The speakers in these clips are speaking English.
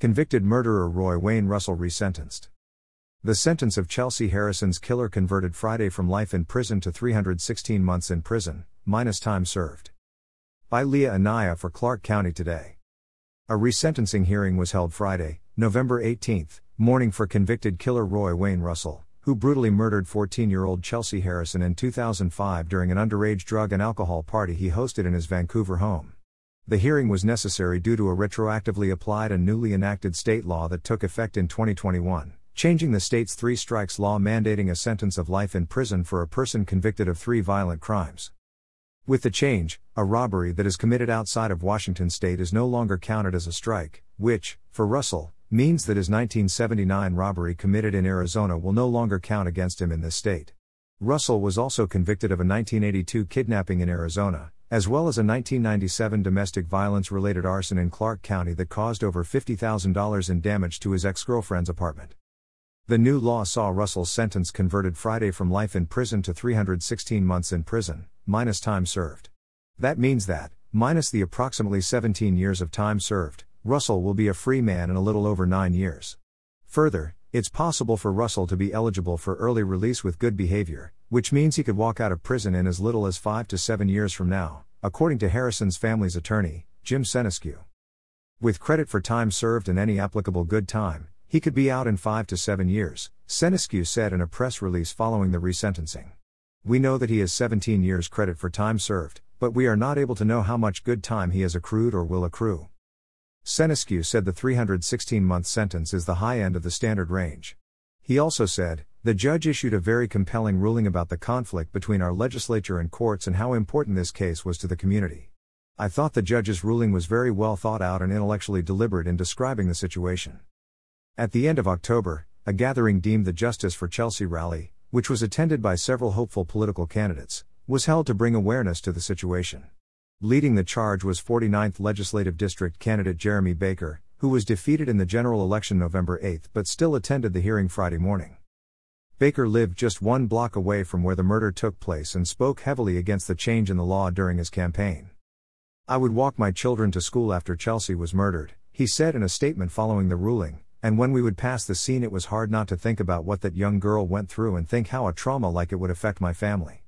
Convicted murderer Roy Wayne Russell resentenced. The sentence of Chelsea Harrison's killer converted Friday from life in prison to 316 months in prison, minus time served. By Leah Anaya for Clark County Today. A resentencing hearing was held Friday, November 18, morning for convicted killer Roy Wayne Russell, who brutally murdered 14 year old Chelsea Harrison in 2005 during an underage drug and alcohol party he hosted in his Vancouver home. The hearing was necessary due to a retroactively applied and newly enacted state law that took effect in 2021 changing the state's three strikes law mandating a sentence of life in prison for a person convicted of three violent crimes. With the change, a robbery that is committed outside of Washington state is no longer counted as a strike, which, for Russell, means that his 1979 robbery committed in Arizona will no longer count against him in this state. Russell was also convicted of a 1982 kidnapping in Arizona, as well as a 1997 domestic violence related arson in Clark County that caused over $50,000 in damage to his ex girlfriend's apartment. The new law saw Russell's sentence converted Friday from life in prison to 316 months in prison, minus time served. That means that, minus the approximately 17 years of time served, Russell will be a free man in a little over nine years. Further, it's possible for Russell to be eligible for early release with good behavior, which means he could walk out of prison in as little as five to seven years from now, according to Harrison's family's attorney, Jim Senescu. With credit for time served and any applicable good time, he could be out in five to seven years, Senescu said in a press release following the resentencing. We know that he has 17 years credit for time served, but we are not able to know how much good time he has accrued or will accrue. Senescu said the 316 month sentence is the high end of the standard range. He also said, The judge issued a very compelling ruling about the conflict between our legislature and courts and how important this case was to the community. I thought the judge's ruling was very well thought out and intellectually deliberate in describing the situation. At the end of October, a gathering deemed the Justice for Chelsea rally, which was attended by several hopeful political candidates, was held to bring awareness to the situation. Leading the charge was 49th Legislative District candidate Jeremy Baker, who was defeated in the general election November 8 but still attended the hearing Friday morning. Baker lived just one block away from where the murder took place and spoke heavily against the change in the law during his campaign. I would walk my children to school after Chelsea was murdered, he said in a statement following the ruling, and when we would pass the scene, it was hard not to think about what that young girl went through and think how a trauma like it would affect my family.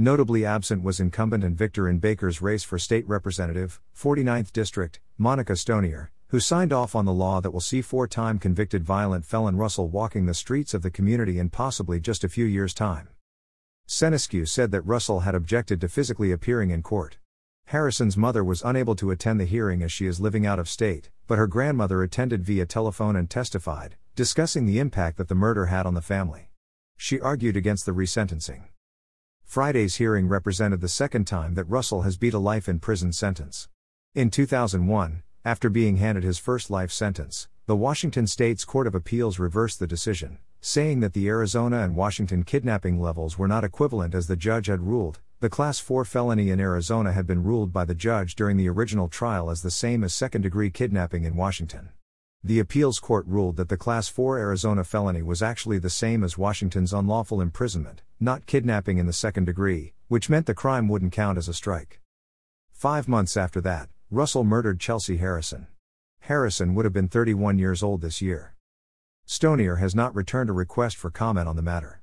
Notably absent was incumbent and victor in Baker's race for state representative, 49th District, Monica Stonier, who signed off on the law that will see four time convicted violent felon Russell walking the streets of the community in possibly just a few years' time. Senescu said that Russell had objected to physically appearing in court. Harrison's mother was unable to attend the hearing as she is living out of state, but her grandmother attended via telephone and testified, discussing the impact that the murder had on the family. She argued against the resentencing. Friday's hearing represented the second time that Russell has beat a life in prison sentence. In 2001, after being handed his first life sentence, the Washington State's Court of Appeals reversed the decision, saying that the Arizona and Washington kidnapping levels were not equivalent as the judge had ruled, the Class 4 felony in Arizona had been ruled by the judge during the original trial as the same as second degree kidnapping in Washington. The appeals court ruled that the Class 4 Arizona felony was actually the same as Washington's unlawful imprisonment, not kidnapping in the second degree, which meant the crime wouldn't count as a strike. Five months after that, Russell murdered Chelsea Harrison. Harrison would have been 31 years old this year. Stonier has not returned a request for comment on the matter.